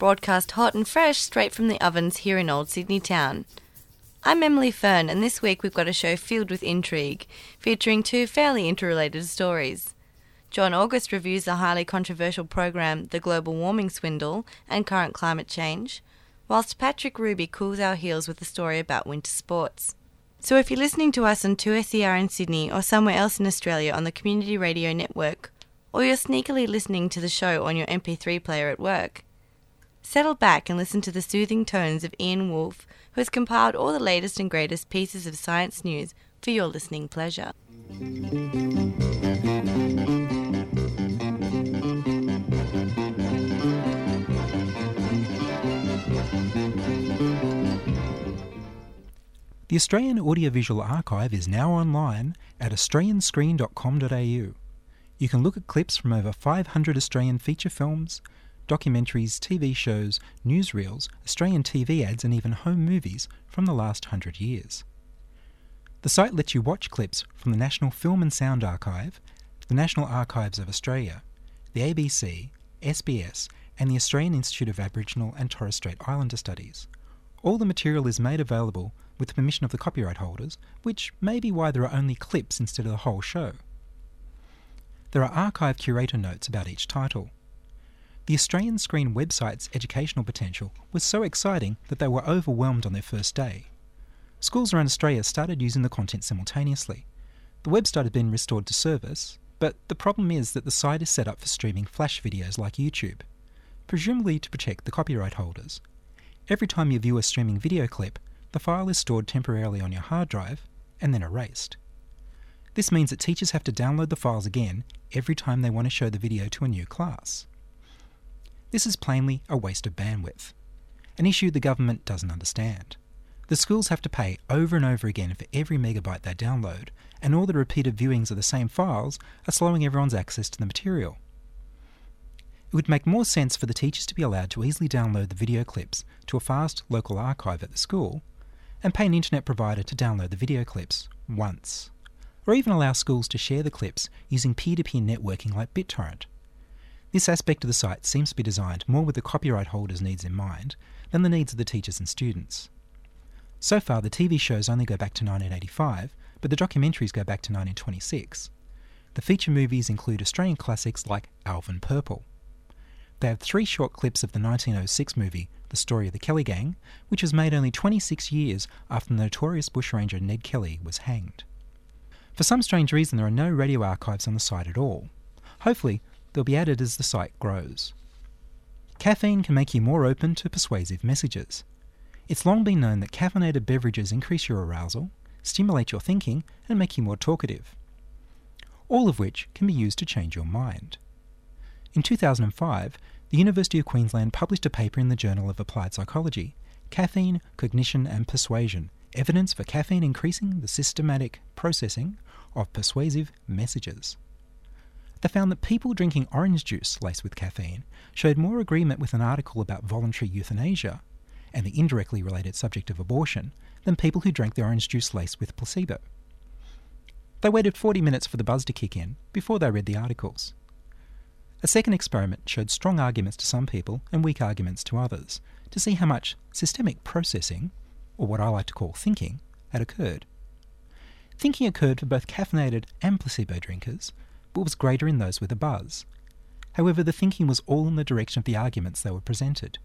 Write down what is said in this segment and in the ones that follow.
broadcast hot and fresh straight from the ovens here in Old Sydney Town. I'm Emily Fern, and this week we've got a show filled with intrigue, featuring two fairly interrelated stories. John August reviews the highly controversial program The Global Warming Swindle and Current Climate Change, whilst Patrick Ruby cools our heels with a story about winter sports. So if you're listening to us on 2SER in Sydney or somewhere else in Australia on the Community Radio Network, or you're sneakily listening to the show on your MP3 player at work, settle back and listen to the soothing tones of Ian Wolfe, who has compiled all the latest and greatest pieces of science news for your listening pleasure. The Australian Audiovisual Archive is now online at australianscreen.com.au. You can look at clips from over 500 Australian feature films, documentaries, TV shows, newsreels, Australian TV ads, and even home movies from the last hundred years. The site lets you watch clips from the National Film and Sound Archive, the National Archives of Australia, the ABC, SBS, and the Australian Institute of Aboriginal and Torres Strait Islander Studies. All the material is made available with the permission of the copyright holders, which may be why there are only clips instead of the whole show. There are archive curator notes about each title. The Australian Screen website's educational potential was so exciting that they were overwhelmed on their first day. Schools around Australia started using the content simultaneously. The website had been restored to service, but the problem is that the site is set up for streaming flash videos like YouTube, presumably to protect the copyright holders. Every time you view a streaming video clip, the file is stored temporarily on your hard drive and then erased. This means that teachers have to download the files again every time they want to show the video to a new class. This is plainly a waste of bandwidth, an issue the government doesn't understand. The schools have to pay over and over again for every megabyte they download, and all the repeated viewings of the same files are slowing everyone's access to the material. It would make more sense for the teachers to be allowed to easily download the video clips to a fast local archive at the school and pay an internet provider to download the video clips once. Or even allow schools to share the clips using peer to peer networking like BitTorrent. This aspect of the site seems to be designed more with the copyright holders' needs in mind than the needs of the teachers and students. So far, the TV shows only go back to 1985, but the documentaries go back to 1926. The feature movies include Australian classics like Alvin Purple. They have three short clips of the 1906 movie The Story of the Kelly Gang, which was made only 26 years after the notorious bushranger Ned Kelly was hanged. For some strange reason, there are no radio archives on the site at all. Hopefully, they'll be added as the site grows. Caffeine can make you more open to persuasive messages. It's long been known that caffeinated beverages increase your arousal, stimulate your thinking, and make you more talkative. All of which can be used to change your mind. In 2005, the University of Queensland published a paper in the Journal of Applied Psychology Caffeine, Cognition and Persuasion Evidence for Caffeine Increasing the Systematic Processing of Persuasive Messages. They found that people drinking orange juice laced with caffeine showed more agreement with an article about voluntary euthanasia and the indirectly related subject of abortion than people who drank the orange juice laced with placebo. They waited 40 minutes for the buzz to kick in before they read the articles. A second experiment showed strong arguments to some people and weak arguments to others to see how much systemic processing, or what I like to call thinking, had occurred. Thinking occurred for both caffeinated and placebo drinkers, but was greater in those with a buzz. However, the thinking was all in the direction of the arguments that were presented.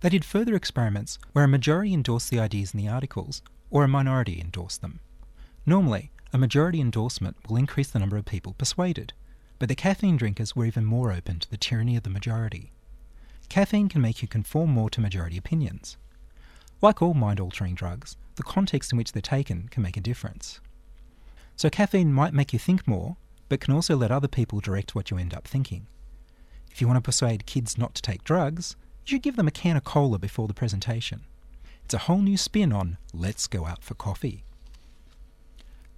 They did further experiments where a majority endorsed the ideas in the articles, or a minority endorsed them. Normally, a majority endorsement will increase the number of people persuaded, but the caffeine drinkers were even more open to the tyranny of the majority. Caffeine can make you conform more to majority opinions. Like all mind altering drugs, the context in which they're taken can make a difference. So, caffeine might make you think more, but can also let other people direct what you end up thinking. If you want to persuade kids not to take drugs, you should give them a can of cola before the presentation. It's a whole new spin on let's go out for coffee.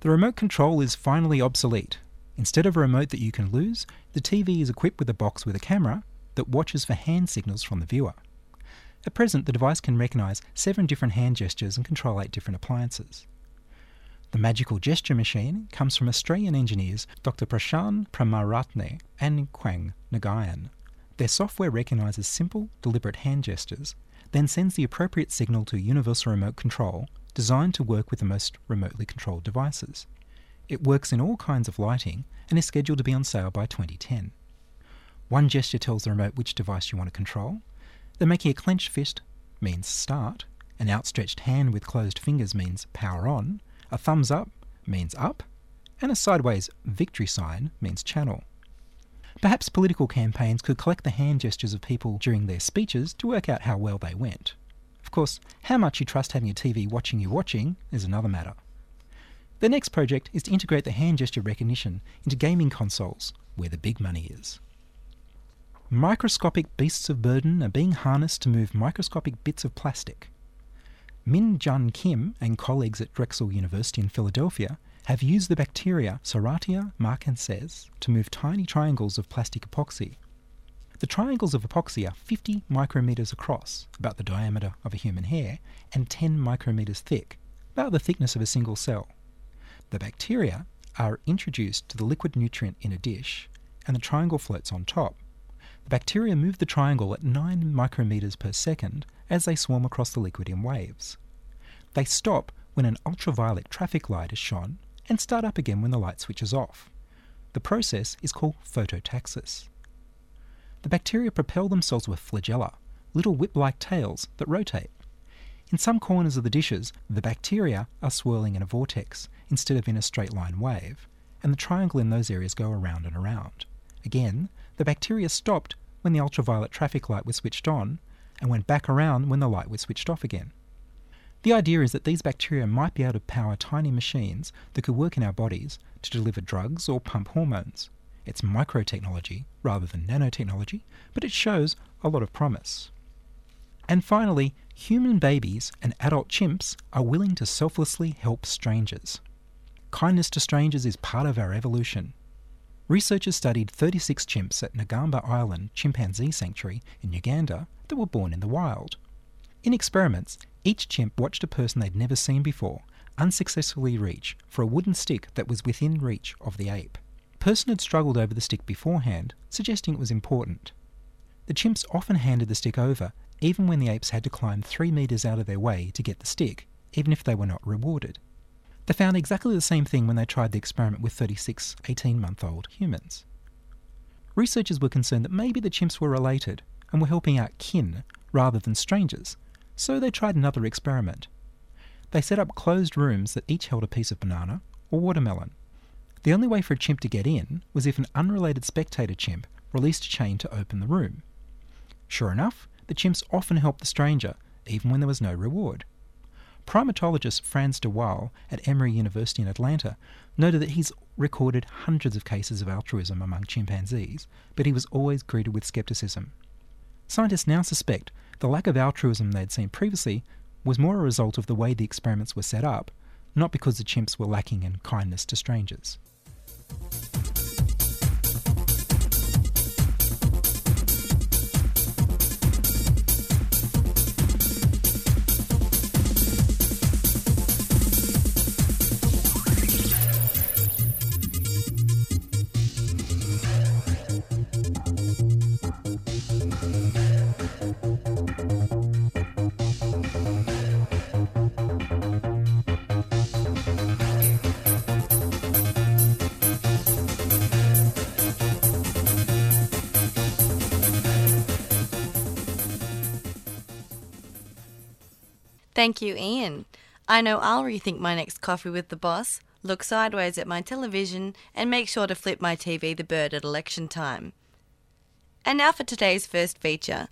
The remote control is finally obsolete. Instead of a remote that you can lose, the TV is equipped with a box with a camera that watches for hand signals from the viewer. At present, the device can recognise seven different hand gestures and control eight different appliances. The magical gesture machine comes from Australian engineers Dr. Prashan Premaratne and Quang Nguyen. Their software recognises simple, deliberate hand gestures, then sends the appropriate signal to a universal remote control designed to work with the most remotely controlled devices. It works in all kinds of lighting and is scheduled to be on sale by 2010. One gesture tells the remote which device you want to control. Then making a clenched fist means start, an outstretched hand with closed fingers means power on, a thumbs up means up, and a sideways victory sign means channel. Perhaps political campaigns could collect the hand gestures of people during their speeches to work out how well they went. Of course, how much you trust having a TV watching you watching is another matter. The next project is to integrate the hand gesture recognition into gaming consoles, where the big money is. Microscopic beasts of burden are being harnessed to move microscopic bits of plastic. Min Jun Kim and colleagues at Drexel University in Philadelphia have used the bacteria Serratia marcescens to move tiny triangles of plastic epoxy. The triangles of epoxy are 50 micrometers across, about the diameter of a human hair, and 10 micrometers thick, about the thickness of a single cell. The bacteria are introduced to the liquid nutrient in a dish, and the triangle floats on top. The bacteria move the triangle at 9 micrometers per second as they swarm across the liquid in waves. They stop when an ultraviolet traffic light is shone and start up again when the light switches off. The process is called phototaxis. The bacteria propel themselves with flagella, little whip like tails that rotate. In some corners of the dishes, the bacteria are swirling in a vortex instead of in a straight line wave, and the triangle in those areas go around and around. Again, the bacteria stopped when the ultraviolet traffic light was switched on and went back around when the light was switched off again. The idea is that these bacteria might be able to power tiny machines that could work in our bodies to deliver drugs or pump hormones. It's microtechnology rather than nanotechnology, but it shows a lot of promise. And finally, human babies and adult chimps are willing to selflessly help strangers. Kindness to strangers is part of our evolution. Researchers studied 36 chimps at Ngamba Island Chimpanzee Sanctuary in Uganda that were born in the wild. In experiments, each chimp watched a person they'd never seen before unsuccessfully reach for a wooden stick that was within reach of the ape. Person had struggled over the stick beforehand, suggesting it was important. The chimps often handed the stick over, even when the apes had to climb three metres out of their way to get the stick, even if they were not rewarded. They found exactly the same thing when they tried the experiment with 36 18 month old humans. Researchers were concerned that maybe the chimps were related and were helping out kin rather than strangers, so they tried another experiment. They set up closed rooms that each held a piece of banana or watermelon. The only way for a chimp to get in was if an unrelated spectator chimp released a chain to open the room. Sure enough, the chimps often helped the stranger, even when there was no reward. Primatologist Frans de Waal at Emory University in Atlanta noted that he's recorded hundreds of cases of altruism among chimpanzees, but he was always greeted with skepticism. Scientists now suspect the lack of altruism they'd seen previously was more a result of the way the experiments were set up, not because the chimps were lacking in kindness to strangers. Thank you, Ian. I know I'll rethink my next coffee with the boss, look sideways at my television, and make sure to flip my TV the bird at election time. And now for today's first feature.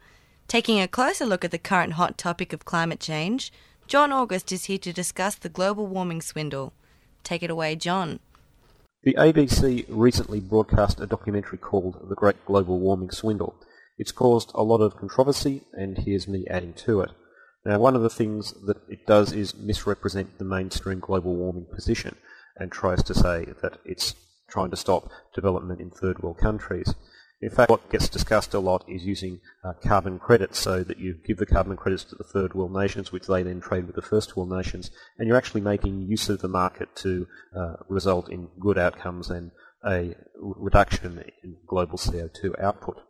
Taking a closer look at the current hot topic of climate change, John August is here to discuss the global warming swindle. Take it away, John. The ABC recently broadcast a documentary called The Great Global Warming Swindle, It's caused a lot of controversy, and here's me adding to it. Now, one of the things that it does is misrepresent the mainstream global warming position and tries to say that it's trying to stop development in third world countries. In fact, what gets discussed a lot is using uh, carbon credits so that you give the carbon credits to the third world nations, which they then trade with the first world nations, and you're actually making use of the market to uh, result in good outcomes and a reduction in global CO2 output.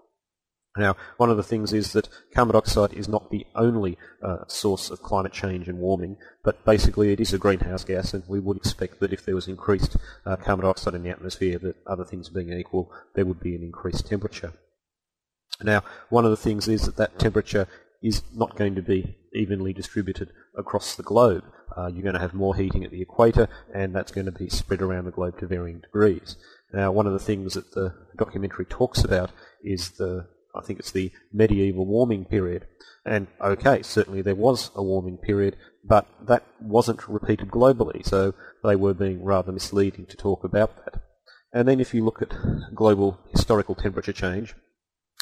Now, one of the things is that carbon dioxide is not the only uh, source of climate change and warming, but basically it is a greenhouse gas, and we would expect that if there was increased uh, carbon dioxide in the atmosphere, that other things being equal, there would be an increased temperature. Now, one of the things is that that temperature is not going to be evenly distributed across the globe. Uh, you're going to have more heating at the equator, and that's going to be spread around the globe to varying degrees. Now, one of the things that the documentary talks about is the I think it's the medieval warming period. And okay, certainly there was a warming period, but that wasn't repeated globally, so they were being rather misleading to talk about that. And then if you look at global historical temperature change,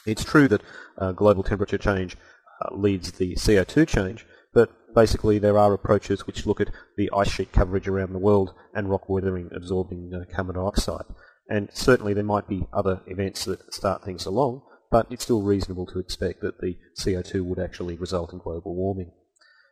it's true that uh, global temperature change uh, leads the CO2 change, but basically there are approaches which look at the ice sheet coverage around the world and rock weathering absorbing uh, carbon dioxide. And certainly there might be other events that start things along, but it's still reasonable to expect that the CO2 would actually result in global warming.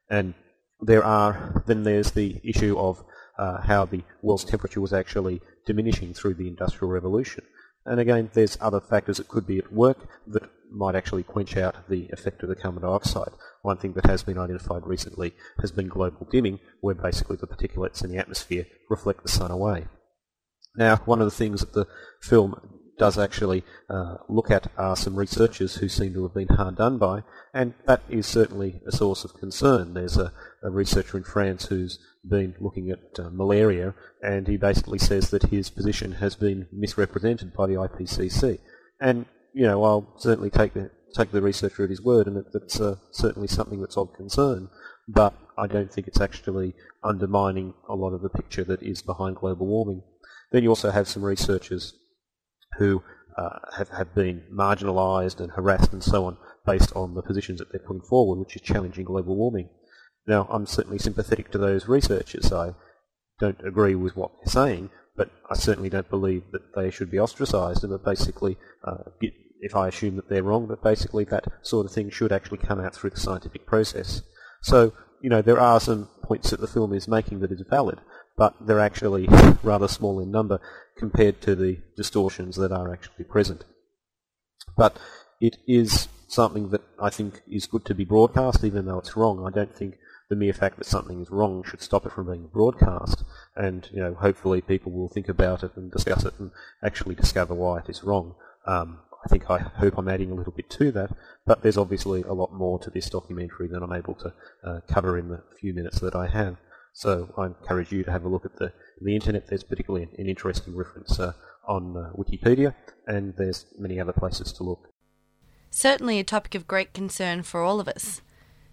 And there are then there's the issue of uh, how the world's temperature was actually diminishing through the Industrial Revolution. And again, there's other factors that could be at work that might actually quench out the effect of the carbon dioxide. One thing that has been identified recently has been global dimming, where basically the particulates in the atmosphere reflect the sun away. Now, one of the things that the film does actually uh, look at are some researchers who seem to have been hard done by, and that is certainly a source of concern. There's a, a researcher in France who's been looking at uh, malaria, and he basically says that his position has been misrepresented by the IPCC. And you know, I'll certainly take the take the researcher at his word, and that, that's uh, certainly something that's of concern. But I don't think it's actually undermining a lot of the picture that is behind global warming. Then you also have some researchers who uh, have, have been marginalised and harassed and so on based on the positions that they're putting forward, which is challenging global warming. Now, I'm certainly sympathetic to those researchers. I don't agree with what they're saying, but I certainly don't believe that they should be ostracised and that basically, uh, if I assume that they're wrong, that basically that sort of thing should actually come out through the scientific process. So, you know, there are some points that the film is making that is valid, but they're actually rather small in number compared to the distortions that are actually present. But it is something that I think is good to be broadcast, even though it's wrong. I don't think the mere fact that something is wrong should stop it from being broadcast. And you know, hopefully people will think about it and discuss it and actually discover why it is wrong. Um, I think I hope I'm adding a little bit to that, but there's obviously a lot more to this documentary than I'm able to uh, cover in the few minutes that I have. So I encourage you to have a look at the, the internet. There's particularly an, interesting reference uh, on uh, Wikipedia, and there's many other places to look. Certainly a topic of great concern for all of us.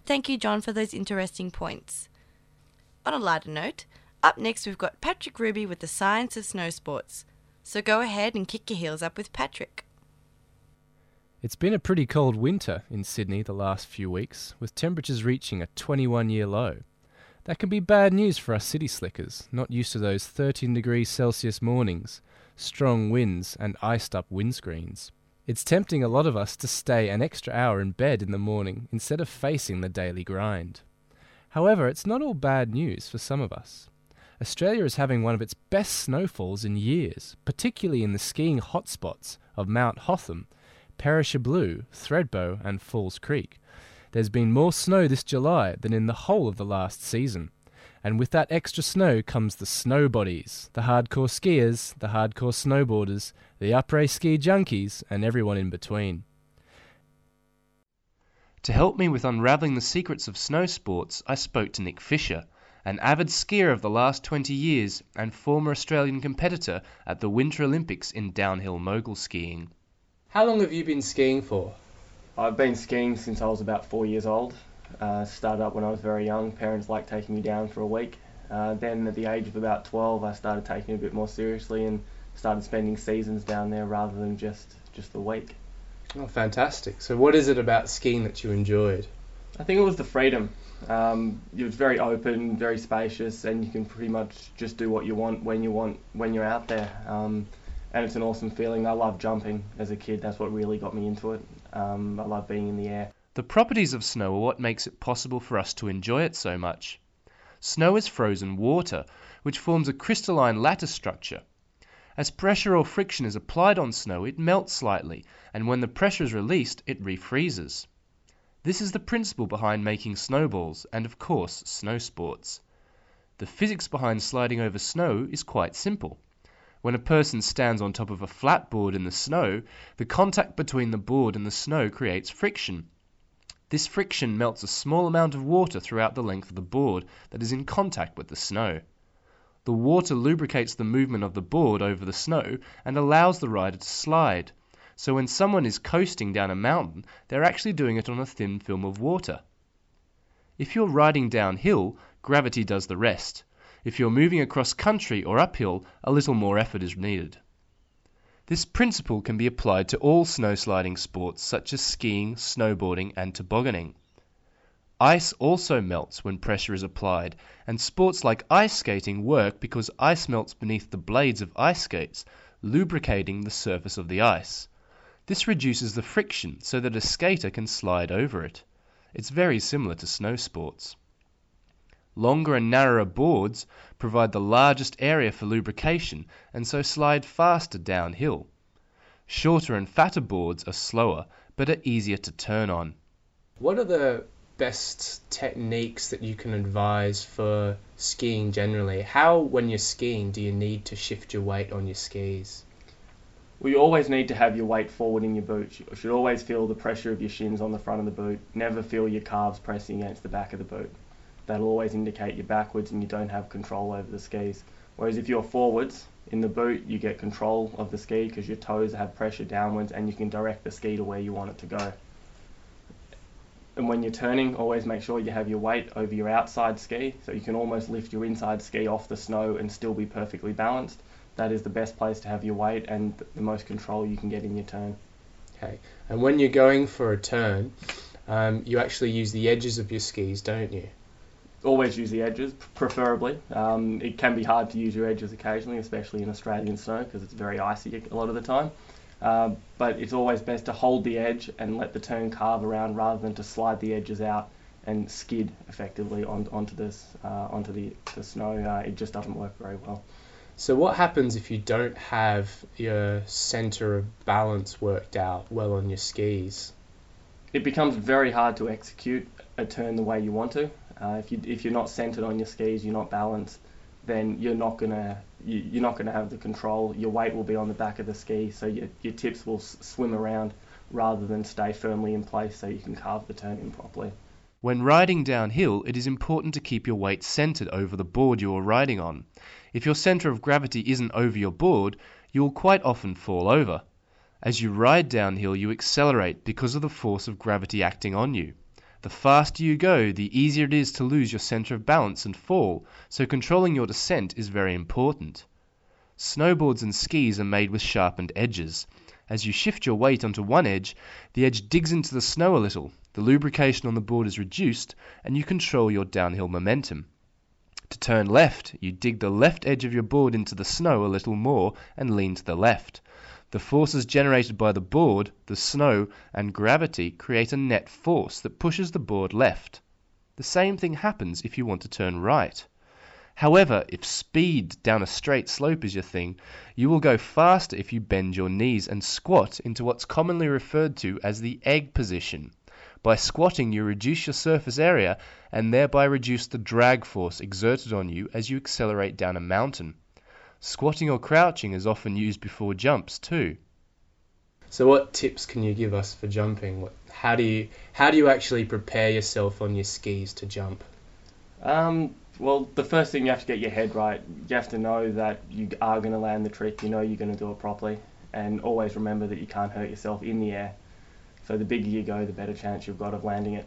Thank you, John, for those interesting points. On a lighter note, up next we've got Patrick Ruby with the science of snow sports. So go ahead and kick your heels up with Patrick. It's been a pretty cold winter in Sydney the last few weeks, with temperatures reaching a 21 year low. That can be bad news for us city slickers, not used to those 13 degrees Celsius mornings, strong winds, and iced up windscreens. It's tempting a lot of us to stay an extra hour in bed in the morning instead of facing the daily grind. However, it's not all bad news for some of us. Australia is having one of its best snowfalls in years, particularly in the skiing hotspots of Mount Hotham, Perisher Blue, Thredbo, and Falls Creek, there's been more snow this July than in the whole of the last season. And with that extra snow comes the snow bodies, the hardcore skiers, the hardcore snowboarders, the après ski junkies, and everyone in between. To help me with unravelling the secrets of snow sports, I spoke to Nick Fisher, an avid skier of the last 20 years and former Australian competitor at the Winter Olympics in downhill mogul skiing. How long have you been skiing for? I've been skiing since I was about four years old. Uh, started up when I was very young. Parents liked taking me down for a week. Uh, then at the age of about 12, I started taking it a bit more seriously and started spending seasons down there rather than just just the week. Oh, fantastic. So, what is it about skiing that you enjoyed? I think it was the freedom. Um, it was very open, very spacious, and you can pretty much just do what you want when you want when you're out there. Um, and it's an awesome feeling. I love jumping as a kid. That's what really got me into it. Um, I love being in the air. The properties of snow are what makes it possible for us to enjoy it so much. Snow is frozen water, which forms a crystalline lattice structure. As pressure or friction is applied on snow, it melts slightly, and when the pressure is released, it refreezes. This is the principle behind making snowballs and, of course, snow sports. The physics behind sliding over snow is quite simple. When a person stands on top of a flat board in the snow, the contact between the board and the snow creates friction. This friction melts a small amount of water throughout the length of the board that is in contact with the snow. The water lubricates the movement of the board over the snow and allows the rider to slide. So when someone is coasting down a mountain, they're actually doing it on a thin film of water. If you're riding downhill, gravity does the rest. If you're moving across country or uphill, a little more effort is needed. This principle can be applied to all snow sliding sports such as skiing, snowboarding, and tobogganing. Ice also melts when pressure is applied, and sports like ice skating work because ice melts beneath the blades of ice skates, lubricating the surface of the ice. This reduces the friction so that a skater can slide over it. It's very similar to snow sports. Longer and narrower boards provide the largest area for lubrication and so slide faster downhill. Shorter and fatter boards are slower but are easier to turn on. What are the best techniques that you can advise for skiing generally? How, when you're skiing, do you need to shift your weight on your skis? Well, you always need to have your weight forward in your boot. You should always feel the pressure of your shins on the front of the boot. Never feel your calves pressing against the back of the boot that'll always indicate you're backwards and you don't have control over the skis. Whereas if you're forwards in the boot, you get control of the ski because your toes have pressure downwards and you can direct the ski to where you want it to go. And when you're turning, always make sure you have your weight over your outside ski so you can almost lift your inside ski off the snow and still be perfectly balanced. That is the best place to have your weight and the most control you can get in your turn. Okay, and when you're going for a turn, um, you actually use the edges of your skis, don't you? Always use the edges, preferably. Um, it can be hard to use your edges occasionally, especially in Australian snow because it's very icy a lot of the time. Uh, but it's always best to hold the edge and let the turn carve around rather than to slide the edges out and skid effectively on, onto this uh, onto the, the snow. Uh, it just doesn't work very well. So what happens if you don't have your center of balance worked out well on your skis? It becomes very hard to execute a turn the way you want to. Uh, if you if you're not centered on your skis, you're not balanced, then you're not gonna you, you're not gonna have the control. Your weight will be on the back of the ski, so your your tips will s- swim around rather than stay firmly in place, so you can carve the turn in properly. When riding downhill, it is important to keep your weight centered over the board you are riding on. If your center of gravity isn't over your board, you will quite often fall over. As you ride downhill, you accelerate because of the force of gravity acting on you. The faster you go, the easier it is to lose your center of balance and fall, so controlling your descent is very important. Snowboards and skis are made with sharpened edges. As you shift your weight onto one edge, the edge digs into the snow a little, the lubrication on the board is reduced, and you control your downhill momentum. To turn left, you dig the left edge of your board into the snow a little more and lean to the left. The forces generated by the board, the snow, and gravity create a net force that pushes the board left. The same thing happens if you want to turn right. However, if speed down a straight slope is your thing, you will go faster if you bend your knees and squat into what's commonly referred to as the egg position. By squatting, you reduce your surface area and thereby reduce the drag force exerted on you as you accelerate down a mountain. Squatting or crouching is often used before jumps too. So what tips can you give us for jumping? What, how do you how do you actually prepare yourself on your skis to jump? Um, well, the first thing you have to get your head right. You have to know that you are going to land the trick. You know you're going to do it properly, and always remember that you can't hurt yourself in the air. So the bigger you go, the better chance you've got of landing it.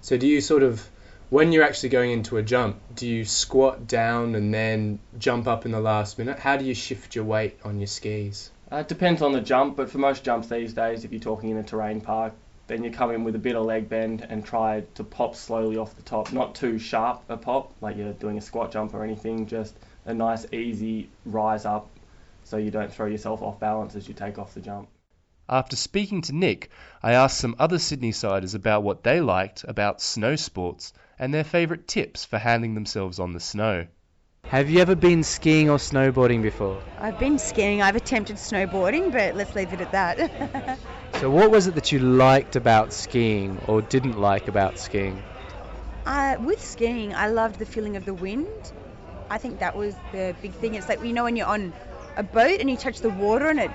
So do you sort of when you're actually going into a jump, do you squat down and then jump up in the last minute? How do you shift your weight on your skis? Uh, it depends on the jump, but for most jumps these days, if you're talking in a terrain park, then you come in with a bit of leg bend and try to pop slowly off the top. Not too sharp a pop, like you're doing a squat jump or anything, just a nice easy rise up so you don't throw yourself off balance as you take off the jump. After speaking to Nick, I asked some other Sydney siders about what they liked about snow sports and their favourite tips for handling themselves on the snow. Have you ever been skiing or snowboarding before? I've been skiing. I've attempted snowboarding, but let's leave it at that. So, what was it that you liked about skiing or didn't like about skiing? uh, with skiing, I loved the feeling of the wind. I think that was the big thing. It's like you know when you're on a boat and you touch the water and it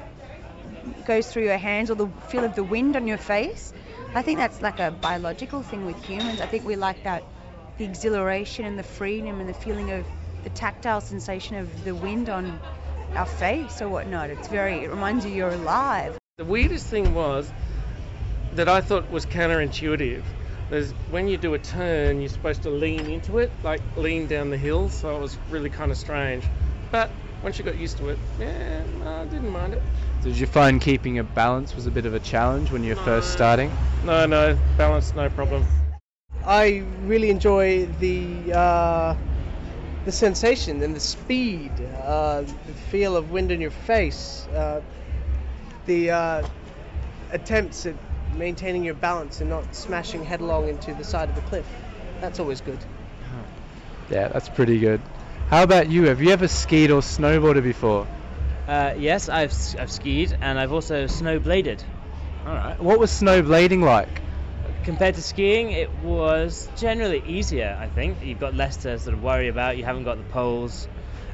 goes through your hands, or the feel of the wind on your face. I think that's like a biological thing with humans. I think we like that, the exhilaration and the freedom and the feeling of the tactile sensation of the wind on our face or whatnot. It's very, it reminds you you're alive. The weirdest thing was that I thought was counterintuitive. There's when you do a turn, you're supposed to lean into it, like lean down the hill. So it was really kind of strange. But once you got used to it, yeah, I didn't mind it. Did you find keeping a balance was a bit of a challenge when you were first starting? No, no, balance, no problem. I really enjoy the uh, the sensation and the speed, uh, the feel of wind in your face, uh, the uh, attempts at maintaining your balance and not smashing headlong into the side of the cliff. That's always good. Yeah, that's pretty good. How about you? Have you ever skied or snowboarded before? Uh, yes, I've, s- I've skied and I've also snowbladed. Alright. What was snowblading like? Compared to skiing, it was generally easier, I think. You've got less to sort of worry about, you haven't got the poles,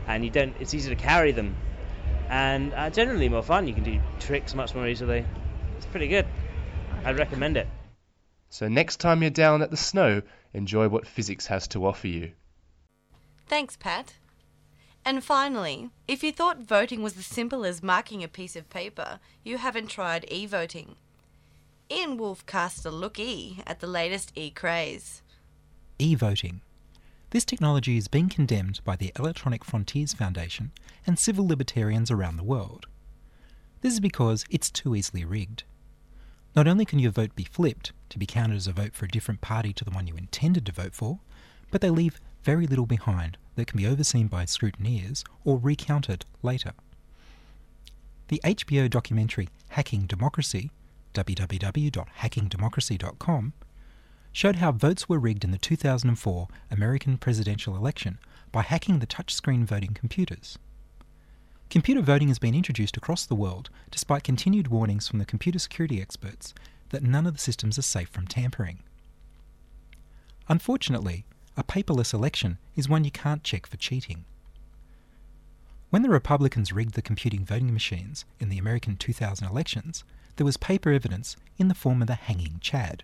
and you don't. it's easier to carry them. And uh, generally more fun, you can do tricks much more easily. It's pretty good. I'd recommend it. So next time you're down at the snow, enjoy what physics has to offer you. Thanks, Pat. And finally, if you thought voting was as simple as marking a piece of paper, you haven't tried e voting. Ian Wolfe cast a look e at the latest e craze. E voting. This technology is being condemned by the Electronic Frontiers Foundation and civil libertarians around the world. This is because it's too easily rigged. Not only can your vote be flipped to be counted as a vote for a different party to the one you intended to vote for, but they leave very little behind that can be overseen by scrutineers or recounted later. The HBO documentary Hacking Democracy, www.hackingdemocracy.com, showed how votes were rigged in the 2004 American presidential election by hacking the touchscreen voting computers. Computer voting has been introduced across the world despite continued warnings from the computer security experts that none of the systems are safe from tampering. Unfortunately, a paperless election is one you can't check for cheating. When the Republicans rigged the computing voting machines in the American 2000 elections, there was paper evidence in the form of the hanging Chad.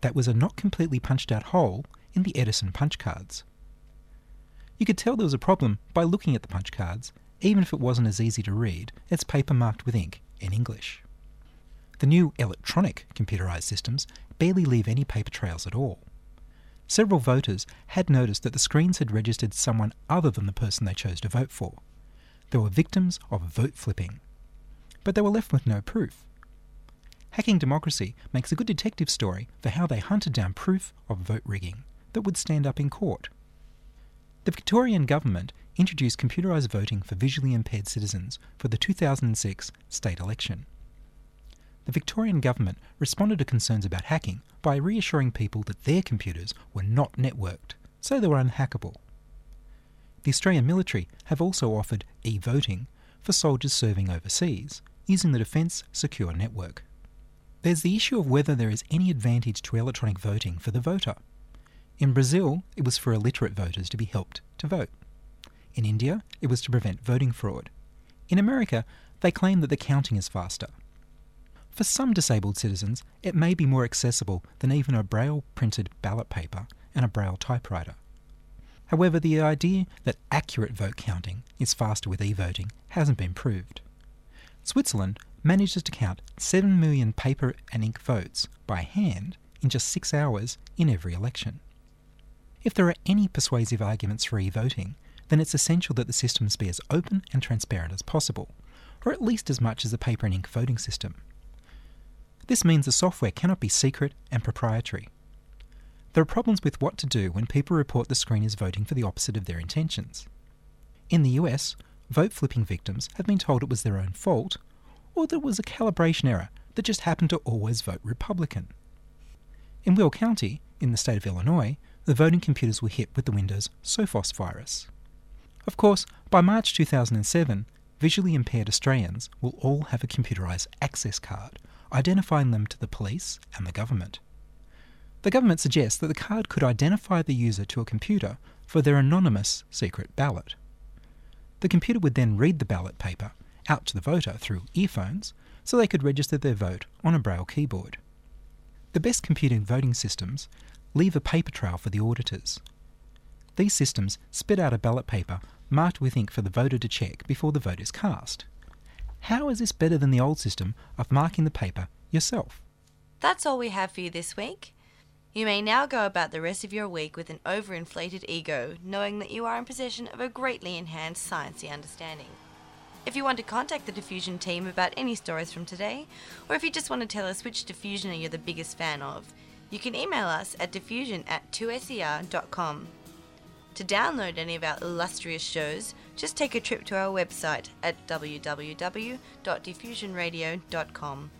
That was a not completely punched out hole in the Edison punch cards. You could tell there was a problem by looking at the punch cards, even if it wasn't as easy to read as paper marked with ink in English. The new electronic computerized systems barely leave any paper trails at all. Several voters had noticed that the screens had registered someone other than the person they chose to vote for. They were victims of vote flipping. But they were left with no proof. Hacking Democracy makes a good detective story for how they hunted down proof of vote rigging that would stand up in court. The Victorian government introduced computerised voting for visually impaired citizens for the 2006 state election. The Victorian government responded to concerns about hacking by reassuring people that their computers were not networked, so they were unhackable. The Australian military have also offered e voting for soldiers serving overseas using the Defence Secure Network. There's the issue of whether there is any advantage to electronic voting for the voter. In Brazil, it was for illiterate voters to be helped to vote. In India, it was to prevent voting fraud. In America, they claim that the counting is faster. For some disabled citizens, it may be more accessible than even a braille printed ballot paper and a braille typewriter. However, the idea that accurate vote counting is faster with e voting hasn't been proved. Switzerland manages to count 7 million paper and ink votes by hand in just six hours in every election. If there are any persuasive arguments for e voting, then it's essential that the systems be as open and transparent as possible, or at least as much as the paper and ink voting system. This means the software cannot be secret and proprietary. There are problems with what to do when people report the screen is voting for the opposite of their intentions. In the US, vote flipping victims have been told it was their own fault, or that it was a calibration error that just happened to always vote Republican. In Will County, in the state of Illinois, the voting computers were hit with the Windows Sophos virus. Of course, by March 2007, visually impaired Australians will all have a computerised access card, identifying them to the police and the government. The government suggests that the card could identify the user to a computer for their anonymous secret ballot. The computer would then read the ballot paper out to the voter through earphones so they could register their vote on a braille keyboard. The best computing voting systems leave a paper trail for the auditors. These systems spit out a ballot paper marked with ink for the voter to check before the vote is cast. How is this better than the old system of marking the paper yourself? That's all we have for you this week. You may now go about the rest of your week with an overinflated ego, knowing that you are in possession of a greatly enhanced sciencey understanding. If you want to contact the Diffusion team about any stories from today, or if you just want to tell us which diffusioner you're the biggest fan of, you can email us at diffusion at 2ser.com. To download any of our illustrious shows, just take a trip to our website at www.diffusionradio.com.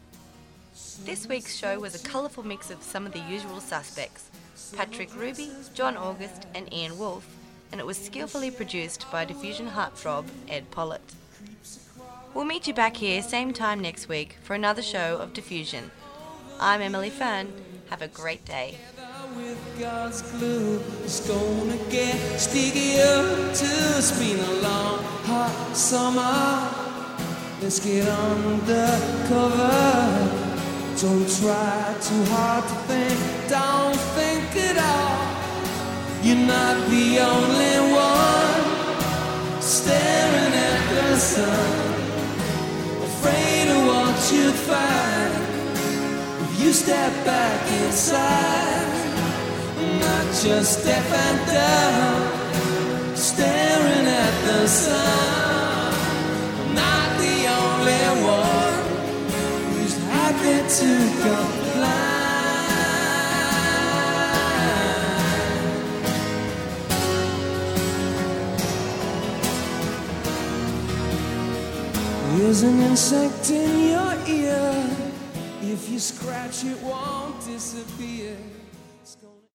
This week's show was a colourful mix of some of the usual suspects Patrick Ruby, John August, and Ian Wolfe, and it was skillfully produced by Diffusion heartthrob Ed Pollitt. We'll meet you back here same time next week for another show of Diffusion. I'm Emily Fern. Have a great day. God's glue It's gonna get stickier till it's been a long, hot summer. Let's get undercover. Don't try too hard to think, don't think at all. You're not the only one staring at the sun, afraid of what you'd find if you step back inside. Just deaf and dumb, staring at the sun. I'm Not the only one who's happy to blind. There's an insect in your ear. If you scratch, it won't disappear.